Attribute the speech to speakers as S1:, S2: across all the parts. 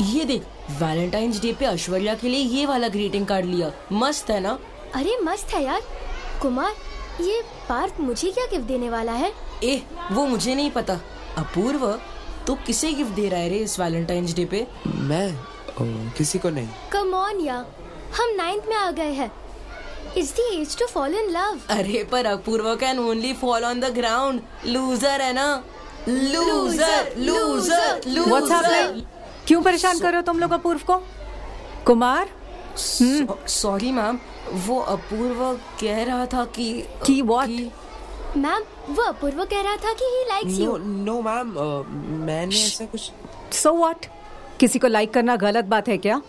S1: ये देख Valentine's day पे ऐश्वर्या के लिए ये वाला ग्रीटिंग कार्ड लिया। मस्त है ना?
S2: अरे मस्त है यार। कुमार ये पार्थ मुझे क्या गिफ्ट देने वाला है?
S1: ए वो मुझे नहीं पता। अपूर्व तो किसे गिफ्ट दे रहा है रे इस वैलेंटाइंस डे पे?
S3: मैं? ओ, किसी को नहीं।
S2: कम ऑन या। हम नाइन्थ में आ गए हैं। It's the age to fall in love
S1: अरे पर Apoorv can only fall on the ground loser है ना? Loser loser
S4: What's happening? क्यों परेशान कर रहे हो तुम लोग अपूर्व को? कुमार?
S1: सॉरी मैम वो अपूर्व कह रहा था कि
S4: कि what?
S2: मैम वो अपूर्व कह रहा था कि
S3: he
S2: likes
S3: you know ma'am मैंने ऐसा कुछ
S4: सो व्हाट किसी को लाइक करना गलत बात है क्या?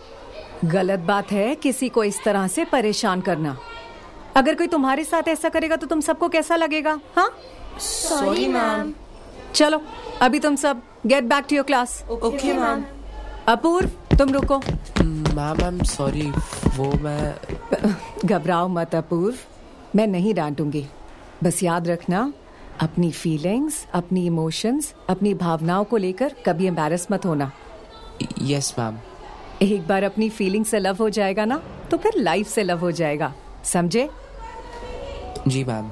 S4: गलत बात है किसी को इस तरह से परेशान करना। अगर कोई तुम्हारे साथ ऐसा करेगा तो तुम सबको कैसा लगेगा हाँ?
S2: सॉरी मैम
S4: चलो अभी तुम सब get back to your class
S1: okay ma'am
S4: Apoorv तुम रुको।
S3: मैम आई एम सॉरी वो मैं
S4: घबराओ मत अपूर्व मैं नहीं डांटूँगी। बस याद रखना अपनी फीलिंग्स अपनी इमोशंस अपनी भावनाओं को लेकर कभी एम्बेरस मत होना।
S3: यस मैम
S4: एक बार अपनी फीलिंग से लव हो जाएगा ना तो फिर लाइफ से लव हो जाएगा। समझे?
S3: जी ma'am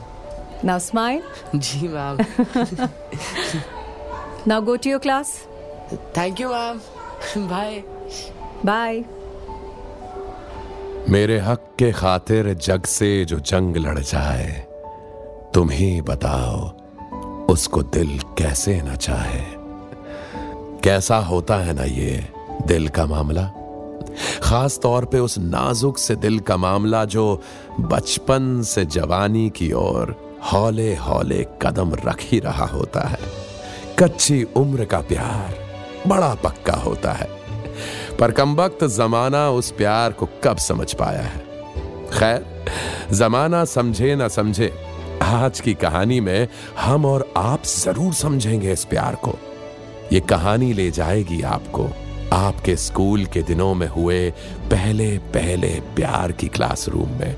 S4: now smile
S3: ji ma'am
S4: now go to your class
S3: thank you ma'am bye
S4: bye
S5: मेरे हक के खातिर जग से जो जंग लड़ जाए तुम ही बताओ उसको दिल कैसे ना चाहे। कैसा होता है ना ये दिल का मामला? खास तौर पे उस नाजुक से दिल का मामला जो बचपन से जवानी की ओर हौले हौले कदम रख ही रहा होता है। कच्ची उम्र का प्यार बड़ा पक्का होता है। पर कमबख्त जमाना उस प्यार को कब समझ पाया है? खैर, जमाना समझे ना समझे, आज की कहानी में हम और आप ज़रूर समझेंगे इस प्यार को। ये कहानी ले जाएगी आपको, आपके स्कूल के दिनों में हुए पहले पहले प्यार की क्लासरूम में।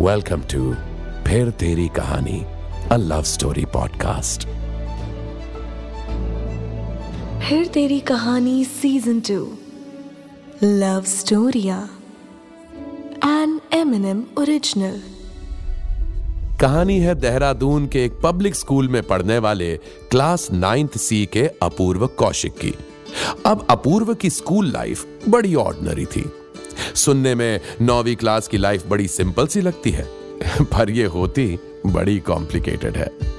S5: वेलकम टू फिर तेरी कहानी, अ लव स्टोरी पॉडकास्ट।
S6: फिर तेरी कहानी season two love स्टोरिया N M N M original
S5: कहानी है देहरादून के एक पब्लिक स्कूल में पढ़ने वाले क्लास नाइन्थ सी के अपूर्व कौशिक की। अब अपूर्व की स्कूल लाइफ बड़ी ऑर्डिनरी थी। सुनने में नौवीं क्लास की लाइफ बड़ी सिंपल सी लगती है, पर यह होती बड़ी कॉम्प्लिकेटेड है।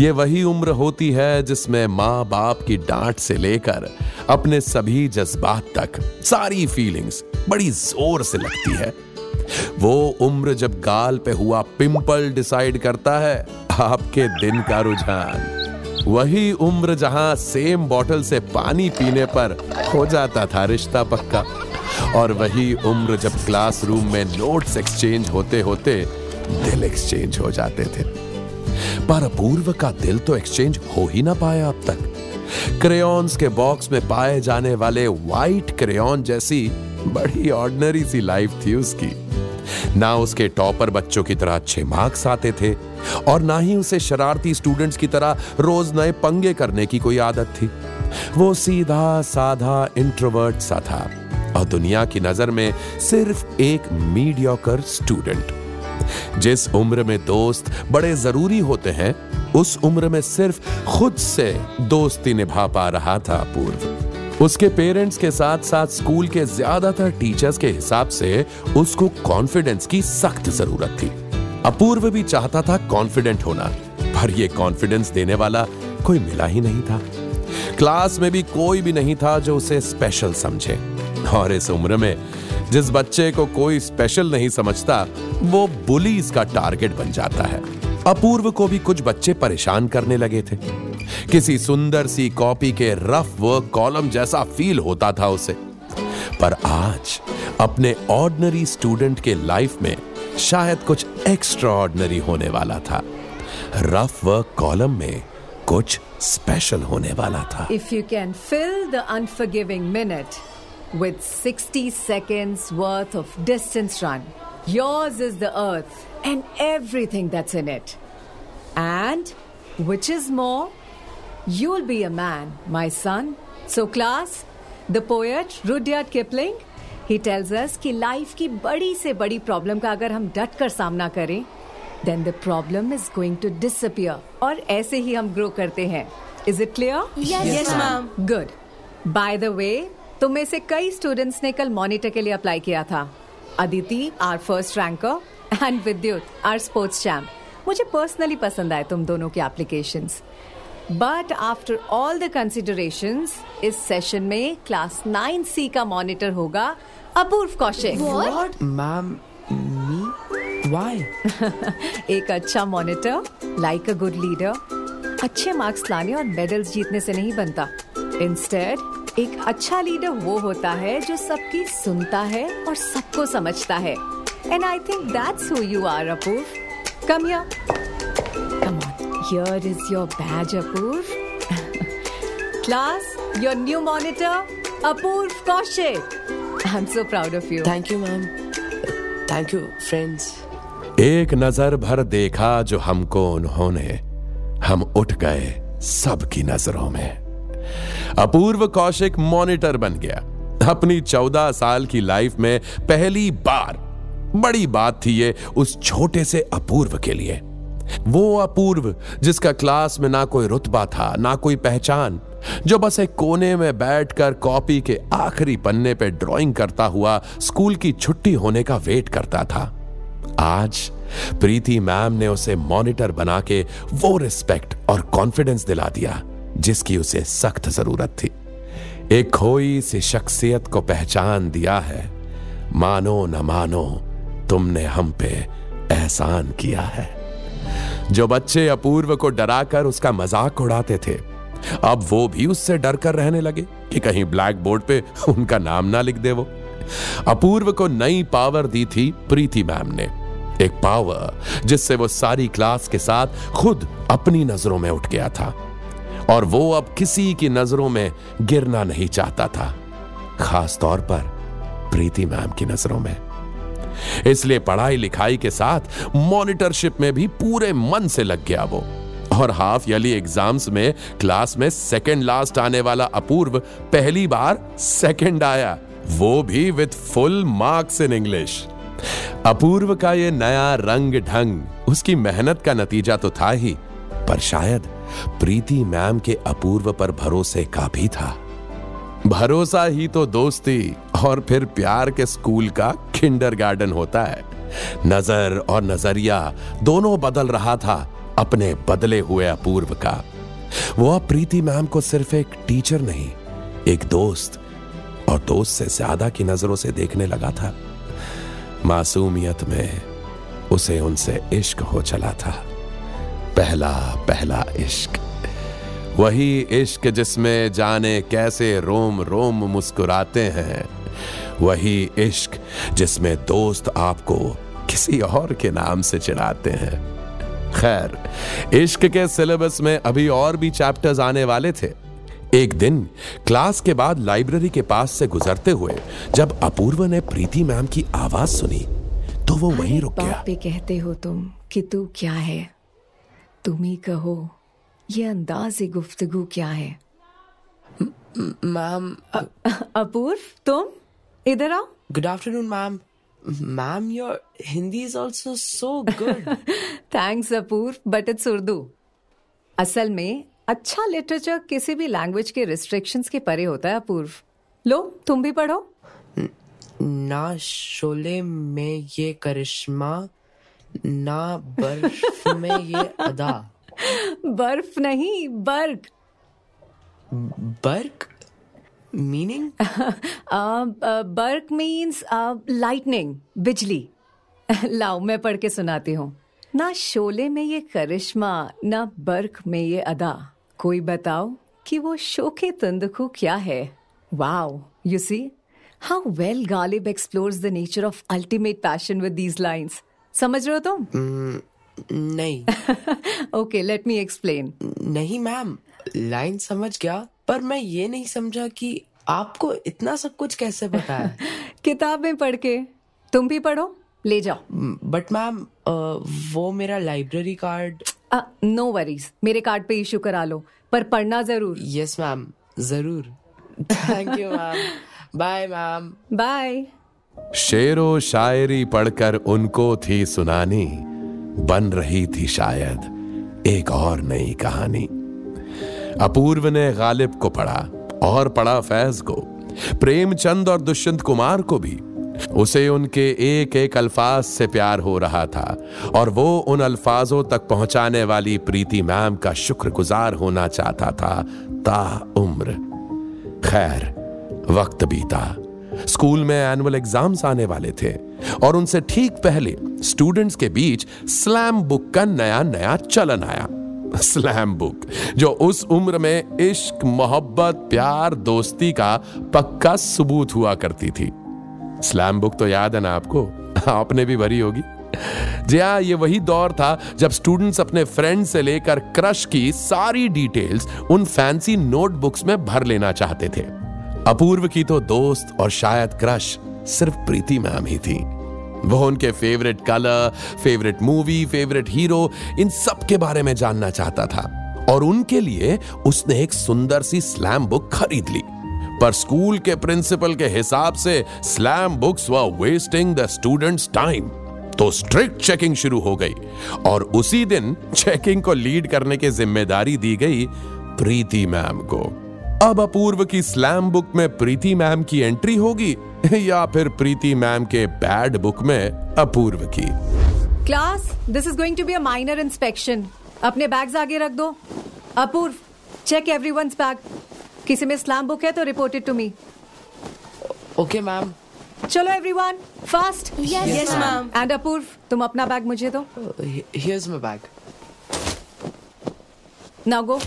S5: ये वही उम्र होती है जिसमें माँ बाप की डांट से लेकर अपने सभी जज्बात तक सारी फीलिंग्स बड़ी ज़ोर से लगती है। वो उम्र जब गाल पे हुआ पिंपल डिसाइड करता है, आपके दिन का रुझान। वही उम्र जहाँ सेम बॉटल से पानी पीने पर हो जाता था रिश्ता पक्का। और वही उम्र जब क्लासरूम में नोट्स एक्सचेंज होते होते दिल एक्सचेंज हो जाते थे। पर अपूर्व का दिल तो एक्सचेंज हो ही ना पाया अब तक। क्रेयॉन्स के बॉक्स में पाए जाने वाले वाइट क्रेयॉन जैसी बड़ी ऑर्डिनरी सी लाइफ थी उसकी। ना उसके टॉपर बच्चों की तरह अच्छे मार्क्स आते थे और ना ही उसे शरारती स्टूडेंट्स की तरह रोज नए पंगे करने की कोई आदत थी। वो सीधा, साधा इंट्रोवर्ट सा था और दुनिया की नज़र में सिर्फ़ एक मीडियोकर स्टूडेंट जिस उम्र में दोस्त बड़े ज़रूरी होते हैं, उस उम्र में सिर्फ़ खुद से दोस्ती निभा पा रहा था अपूर्व। उसके पेरेंट्स के साथ साथ स्कूल के ज़्यादातर टीचर्स के हिसाब से उसको कॉन्फिडेंस की सख्त ज़रूरत थी। अपूर्व भी चाहता था कॉन्फिडेंट होना, पर यह कॉन्फिडेंस देने वाला कोई मिला ही नहीं था। क्लास में भी कोई भी नहीं था जो उसे स्पेशल समझे। और इस उम्र में जिस बच्चे को कोई स्पेशल नहीं समझता, वो बुलीज का टारगेट बन जाता है। अपूर्व को भी कुछ बच्चे परेशान करने लगे थे। किसी सुंदर सी कॉपी के रफ वर्क कॉलम जैसा फील होता था उसे। पर आज, अपने ऑर्डनरी स्टूडेंट के लाइफ में शायद कुछ एक्स्ट्रा ऑर्डिनरी होने वाला था। रफ वर्क कॉलम में कुछ स्पेशल होने वाला था।
S4: If you can fill the unforgiving minute with 60 seconds worth of distance run, yours is the earth and everything that's in it. And, which is more, you'll be a man, my son. So, class, the poet Rudyard Kipling he tells us कि life की बड़ी से बड़ी problem का अगर हम डट कर सामना करें then the problem is going to disappear और ऐसे ही हम ग्रो करते हैं is it clear
S1: Yes, ma'am.
S4: Good by the way तुम में से कई स्टूडेंट्स ने कल मॉनिटर के लिए अप्लाई किया था। Aditi are first ranker and Vidyut are sports champ मुझे पर्सनली पसंद आए तुम दोनों के applications but after all the considerations इस सेशन में क्लास नाइन सी का मॉनिटर होगा अपूर्व कौशिक।
S3: मैम मी
S4: एक अच्छा monitor like a good leader अच्छे मार्क्स लाने और मेडल्स जीतने से नहीं बनता। इंस्टेड एक अच्छा लीडर वो होता है जो सबकी सुनता है और सबको समझता है। And I think that's who you are Apoorv come here come on here is your badge Apoorv class your new monitor Apoorv Kaushik I am so proud of you
S3: thank you ma'am thank you friends
S5: एक नज़र भर देखा जो हमको उन्होंने। हम उठ गए सबकी नज़रों में। अपूर्व कौशिक मॉनिटर बन गया। अपनी चौदह साल की लाइफ में पहली बार, बड़ी बात थी ये उस छोटे से अपूर्व के लिए। वो अपूर्व, जिसका क्लास में ना कोई रुतबा था, ना कोई पहचान, जो बस एक कोने में बैठकर कॉपी के आखिरी पन्ने पे ड्राइंग करता हुआ स्कूल की छुट्टी होने का वेट करता था। आज, प्रीति मैम ने उसे मॉनिटर बना के वो रिस्पेक्ट और कॉन्फिडेंस दिला दिया। जिसकी उसे सख्त ज़रूरत थी। एक खोई सी शख्सियत को पहचान दिया है। मानो न मानो, तुमने हम पे एहसान किया है। जो बच्चे अपूर्व को डराकर उसका मज़ाक उड़ाते थे, अब वो भी उससे डर कर रहने लगे कि कहीं ब्लैक बोर्ड पे उनका नाम ना लिख दे वो अपूर्व को नई पावर दी थी प्रीति मैम ने। एक पावर जिससे वो सारी क्लास के साथ खुद अपनी नज़रों में उठ गया था। और वो अब किसी की नज़रों में गिरना नहीं चाहता था, खास तौर पर प्रीति मैम की नज़रों में। इसलिए पढ़ाई लिखाई के साथ मॉनिटरशिप में भी पूरे मन से लग गया वो। और हाफ़ यली एग्ज़ाम्स में क्लास में सेकंड लास्ट आने वाला अपूर्व पहली बार सेकंड आया, वो भी with full marks in English. Apoorv का ये नया रंग ढंग, उसकी मेहनत का नतीजा तो था ही, पर शायद प्रीति मैम के अपूर्व पर भरोसे का भी था। भरोसा ही तो दोस्ती और फिर प्यार के स्कूल का किंडरगार्टन होता है। नज़र और नज़रिया दोनों बदल रहा था अपने बदले हुए अपूर्व का। वो अब प्रीति मैम को सिर्फ़ एक टीचर नहीं, एक दोस्त और दोस्त से ज़्यादा की नज़रों से देखने लगा था। मासूमियत में उसे उनसे इश्क हो चला था। पहला पहला इश्क। वही इश्क जिसमें जाने कैसे रोम रोम मुस्कुराते हैं। वही इश्क जिसमें दोस्त आपको किसी और के नाम से चिढ़ाते हैं। खैर इश्क के सिलेबस में अभी और भी चैप्टर्स आने वाले थे। एक दिन क्लास के बाद लाइब्रेरी के पास से गुजरते हुए जब अपूर्व ने प्रीति मैम की आवाज़ सुनी तो वो वहीं रुक गया।
S4: कहते हो तुम कि तू क्या है? तुम ही कहो ये अंदाज गुफ्तगु क्या है?
S3: मैम
S4: अपूर्व तुम? इधर आओ।
S3: Good afternoon ma'am ma'am your Hindi is also so good
S4: thanks Apoorv but it's Urdu. असल में अच्छा लिटरेचर किसी भी लैंग्वेज के रिस्ट्रिक्शंस के परे होता है अपूर्व। लो तुम भी पढ़ो।
S3: ना शोले में ये करिश्मा ना बर्फ़ में ये अदा।
S4: बर्फ़ नहीं बर्ग।
S3: बर्क? मीनिंग?
S4: बर्क मीन्स लाइटनिंग बिजली। लाओ मैं पढ़ के सुनाती हूँ। ना शोले में ये करिश्मा ना बर्क में ये अदा। कोई बताओ कि वो शोके तंदकू क्या है? Wow you see how well Ghalib explores the nature of ultimate passion with these lines समझ रहे हो तुम?
S3: नहीं।
S4: ओके लेट मी एक्सप्लेन
S3: नहीं मैम लाइन समझ गया पर मैं ये नहीं समझा कि आपको इतना सब कुछ कैसे पता है?
S4: किताब में पढ़ के। तुम भी पढ़ो ले जाओ।
S3: बट मैम वो मेरा लाइब्रेरी कार्ड
S4: नो वरीज मेरे कार्ड पे इशू करा लो पर पढ़ना ज़रूर।
S3: यस मैम ज़रूर। Thank you ma'am bye ma'am
S4: bye
S5: शेरो शायरी पढ़कर उनको थी सुनानी, बन रही थी शायद एक और नई कहानी। अपूर्व ने गालिब को पढ़ा और पढ़ा फैज को, प्रेमचंद और दुष्यंत कुमार को भी। उसे उनके एक एक अल्फाज से प्यार हो रहा था और वो उन अल्फाजों तक पहुँचाने वाली प्रीति मैम का शुक्रगुजार होना चाहता था, ता उम्र। खैर, वक्त बीता। स्कूल में एनुअल एग्ज़ाम्स आने वाले थे और उनसे ठीक पहले स्टूडेंट्स के बीच स्लैम बुक का नया नया चलन आया। स्लैम बुक जो उस उम्र में इश्क, मोहब्बत, प्यार, दोस्ती का पक्का सबूत हुआ करती थी। स्लैम बुक तो याद है ना आपको? आपने भी भरी होगी। जी हाँ ये वही दौर था जब स्टूडेंट्स अपने फ्रेंड से लेकर क्रश की सारी डिटेल्स उन फैंसी नोटबुक्स में भर लेना चाहते थे। अपूर्व की तो दोस्त और शायद क्रश सिर्फ़ प्रीति मैम ही थी। वो उनके favourite colour favourite movie favourite hero इन सब के बारे में जानना चाहता था। और उनके लिए उसने एक सुंदर सी स्लैम बुक खरीद ली। पर स्कूल के प्रिंसिपल के हिसाब से slam books were wasting the students time तो स्ट्रिक्ट चेकिंग शुरू हो गई। और उसी दिन चेकिंग को लीड करने की ज़िम्मेदारी दी गई प्रीति मैम को। अब अपूर्व की स्लैम बुक में प्रीति मैम की एंट्री होगी या फिर प्रीति मैम के बैड बुक में अपूर्व की।
S4: Class this is going to be a minor inspection अपने बैग्स आगे रख दो। अपूर्व चेक एवरीवंस बैग किसी में स्लैम बुक है तो report it to me
S3: okay ma'am
S4: चलो everyone fast
S2: Yes,
S1: Yes, ma'am. ma'am.
S4: And Apoorv तुम अपना बैग मुझे दो।
S3: Here's my bag
S4: now go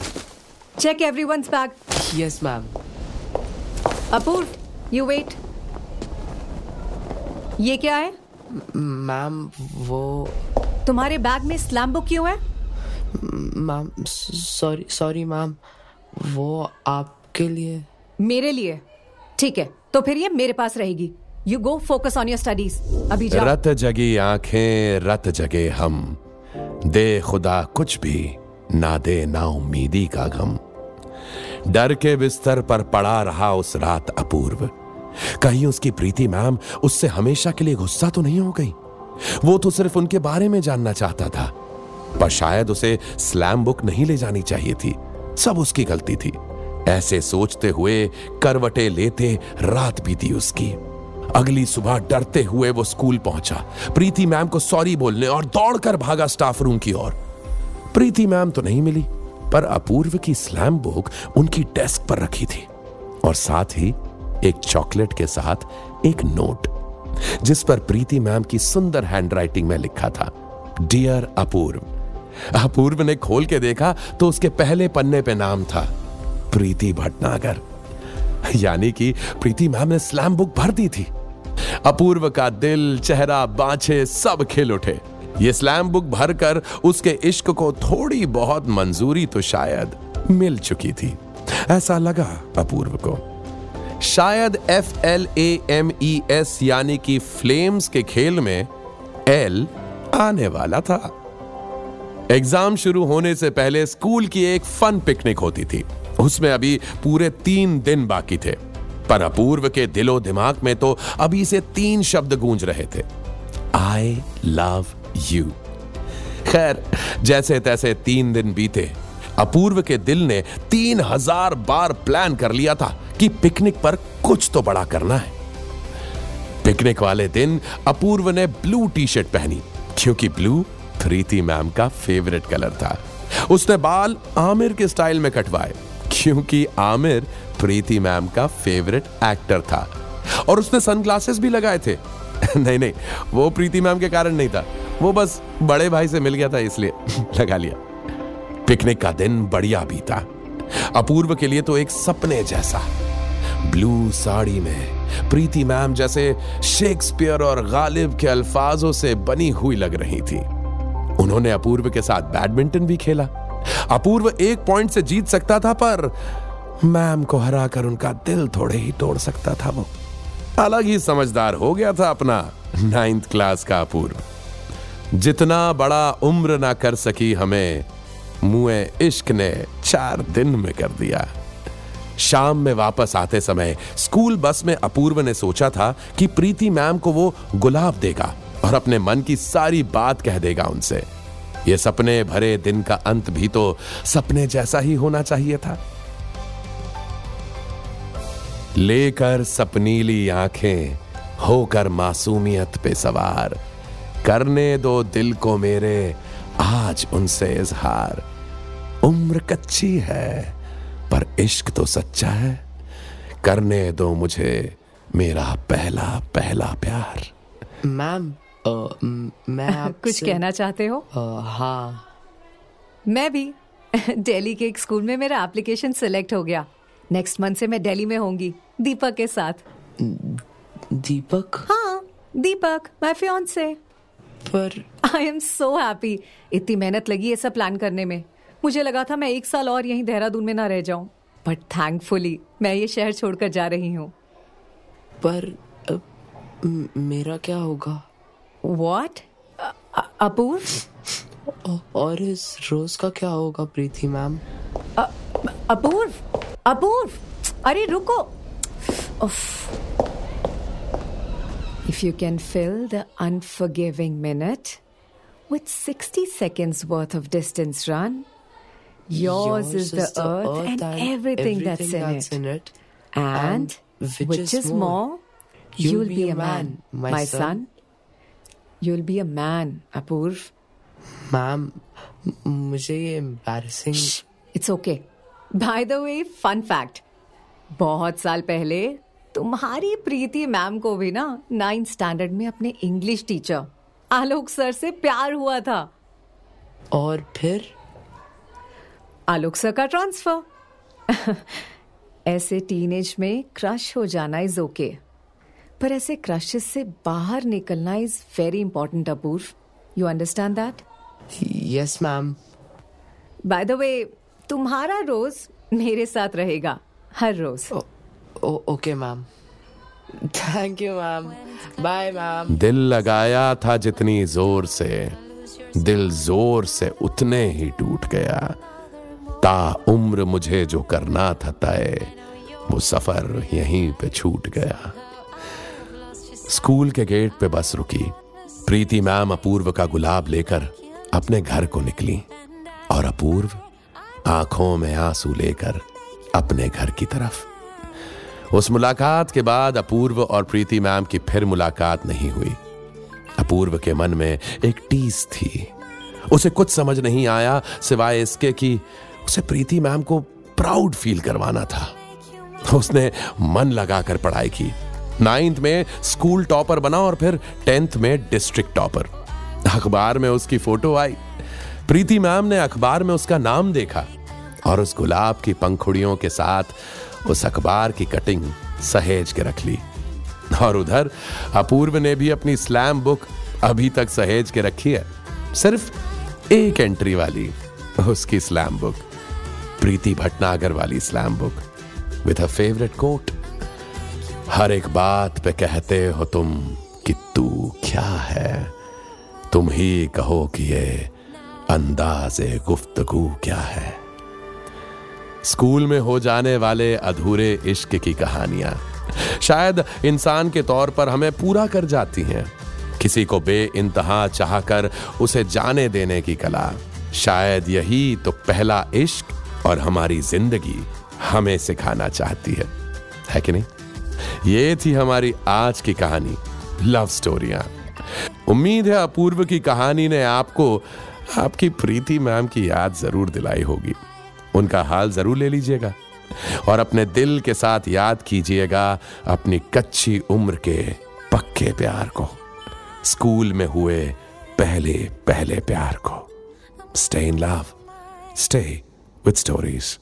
S4: check everyone's bag
S3: yes ma'am
S4: Apoorv you wait ये क्या है
S3: मैम वो
S4: तुम्हारे बैग में स्लैम बुक क्यों है
S3: मैम सॉरी सॉरी मैम वो आपके लिए
S4: मेरे लिए ठीक है तो फिर ये मेरे पास रहेगी you go focus on your studies अभी जाओ
S5: रत जगी आँखें रत जगे हम दे खुदा कुछ भी ना दे ना उम्मीदी का गम डर के बिस्तर पर पड़ा रहा उस रात अपूर्व। कहीं उसकी प्रीति मैम उससे हमेशा के लिए गुस्सा तो नहीं हो गई? वो तो सिर्फ़ उनके बारे में जानना चाहता था। पर शायद उसे स्लैम बुक नहीं ले जानी चाहिए थी। सब उसकी गलती थी। ऐसे सोचते हुए करवटे लेते रात बीती उसकी। अगली सुबह डरते हुए वो स्कूल पहुँचा। प्रीति मैम को सॉरी बोलने और दौड़कर भागा स्टाफ रूम की ओर। प्रीति मैम तो नहीं मिली। पर अपूर्व की स्लैम बुक उनकी डेस्क पर रखी थी और साथ ही एक चॉकलेट के साथ एक नोट, जिस पर प्रीति मैम की सुंदर हैंडराइटिंग में लिखा था, डियर अपूर्व अपूर्व ने खोल के देखा तो उसके पहले पन्ने पे नाम था, प्रीति भटनागर। यानी कि प्रीति मैम ने स्लैम बुक भर दी थी। अपूर्व का दिल, चेहरा, बाछे सब खिल उठे। ये स्लैम बुक भरकर उसके इश्क को थोड़ी बहुत मंजूरी तो शायद मिल चुकी थी। ऐसा लगा अपूर्व को। शायद F L A M E S यानी कि फ्लेम्स के खेल में एल आने वाला था। एग्ज़ाम शुरू होने से पहले स्कूल की एक फन पिकनिक होती थी। उसमें अभी पूरे तीन दिन बाकी थे। पर अपूर्व के दिलो दिमाग में तो अभी से तीन शब्द गूंज रहे थे। आई लव यू खैर, जैसे तैसे तीन दिन बीते, अपूर्व के दिल ने तीन हज़ार बार प्लान कर लिया था कि पिकनिक पर कुछ तो बड़ा करना है। पिकनिक वाले दिन अपूर्व ने ब्लू टी शर्ट पहनी, क्योंकि ब्लू प्रीति मैम का फेवरेट कलर था। उसने बाल आमिर के स्टाइल में कटवाए, क्योंकि आमिर प्रीति मैम का फेवरेट एक्टर था। और उसने सनग्लासेस भी लगाए थे। नहीं नहीं, वो प्रीति मैम के कारण नहीं था। वो बस बड़े भाई से मिल गया था इसलिए लगा लिया। पिकनिक का दिन बढ़िया बीता। अपूर्व के लिए तो एक सपने जैसा। ब्लू साड़ी में, प्रीति मैम जैसे शेक्सपियर और गालिब के अल्फाजों से बनी हुई लग रही थी। उन्होंने अपूर्व के साथ बैडमिंटन भी खेला। अपूर्व एक पॉइंट से जीत सकता था, पर मैम को हराकर उनका दिल थोड़े ही तोड़ सकता था वो। अलग ही समझदार हो गया था अपना नाइन्थ क्लास का अपूर्व। जितना बड़ा उम्र ना कर सकी हमें मुए इश्क ने चार दिन में कर दिया। शाम में वापस आते समय स्कूल बस में अपूर्व ने सोचा था कि प्रीति मैम को वो गुलाब देगा और अपने मन की सारी बात कह देगा उनसे। ये सपने भरे दिन का अंत भी तो सपने जैसा ही होना चाहिए था। लेकर सपनीली आँखें होकर मासूमियत पे सवार। करने दो दिल को मेरे आज उनसे इजहार। उम्र कच्ची है पर इश्क तो सच्चा है। करने दो मुझे मेरा पहला पहला प्यार।
S3: मैम मैं आपसे
S4: कुछ कहना चाहते हो?
S3: हाँ।
S4: मैं भी। दिल्ली के एक स्कूल में मेरा एप्लीकेशन सिलेक्ट हो गया। नेक्स्ट मंथ से मैं दिल्ली में होंगी दीपक के साथ।
S3: दीपक?
S4: हाँ दीपक माय फियांसे
S3: पर
S4: आई एम सो हैप्पी इतनी मेहनत लगी सब प्लान करने में। मुझे लगा था मैं एक साल और यहीं देहरादून में ना रह जाऊँ। बट थैंकफुली मैं ये शहर छोड़कर जा रही हूँ।
S3: पर अ, म- मेरा क्या होगा?
S4: वॉट अपूर्व
S3: और इस रोज का क्या होगा प्रीति मैम?
S4: अपूर्व अपूर्व अरे रुको। If you can fill the unforgiving minute with 60 seconds worth of distance run, yours, is, the, earth, and, everything, that's, in, it.
S3: in it.
S4: And, which, is, more, you'll, be, a man, my son. You'll be a man, Apurv.
S3: Ma'am म- मुझे ये embarrassing
S4: it's okay by the way fun fact बहुत साल पहले तुम्हारी प्रीति ma'am को भी ना नाइन्थ स्टैंडर्ड में अपने इंग्लिश टीचर आलोक सर से प्यार हुआ था।
S3: और फिर?
S4: आलोक सर का ट्रांसफ़र ऐसे टीनेज में क्रश हो जाना इज़ ओके पर ऐसे क्रशेस से बाहर निकलना is very important Apoorv. You understand that
S3: yes ma'am
S4: by the way तुम्हारा रोज मेरे साथ रहेगा हर रोज।
S3: Okay ma'am thank you ma'am bye ma'am
S5: दिल लगाया था जितनी ज़ोर से दिल ज़ोर से उतने ही टूट गया। ता उम्र मुझे जो करना था तय वो सफ़र यहीं पे छूट गया। स्कूल के गेट पे बस रुकी। प्रीति मैम अपूर्व का गुलाब लेकर अपने घर को निकली और अपूर्व आँखों में आँसू लेकर अपने घर की तरफ़ उस मुलाकात के बाद अपूर्व और प्रीति मैम की फिर मुलाकात नहीं हुई। अपूर्व के मन में एक टीस थी। उसे कुछ समझ नहीं आया, सिवाय इसके कि उसे प्रीति मैम को प्राउड फील करवाना था। उसने मन लगाकर पढ़ाई की। नाइन्थ में स्कूल टॉपर बना और फिर टेंथ में डिस्ट्रिक्ट टॉपर। अखबार में उसकी फ़ोटो आई। प्रीति मैम ने अखबार में उसका नाम देखा और उस गुलाब की पंखुड़ियों के साथ उस अखबार की कटिंग सहेज के रख ली। और उधर, अपूर्व ने भी अपनी स्लैम बुक अभी तक सहेज के रखी है। सिर्फ़ एक एंट्री वाली, उसकी स्लैम बुक प्रीति भटनागर वाली slam book with a favourite quote हर एक बात पे कहते हो तुम कि तू क्या है? तुम ही कहो कि ये अंदाजे गुफ्तगू क्या है? स्कूल में हो जाने वाले अधूरे इश्क की कहानियाँ। शायद इंसान के तौर पर हमें पूरा कर जाती हैं। किसी को बे इंतहा चाह कर उसे जाने देने की कला। शायद यही तो पहला इश्क और हमारी ज़िंदगी हमें सिखाना चाहती है। है कि नहीं? ये थी हमारी आज की कहानी लव स्टोरियाँ उम्मीद है अपूर्व की कहानी ने आपको, आपकी प्रीति मैम की याद ज़रूर दिलाई होगी। उनका हाल ज़रूर ले लीजिएगा और अपने दिल के साथ याद कीजिएगा अपनी कच्ची उम्र के पक्के प्यार को। स्कूल में हुए पहले पहले प्यार को। Stay in love stay with stories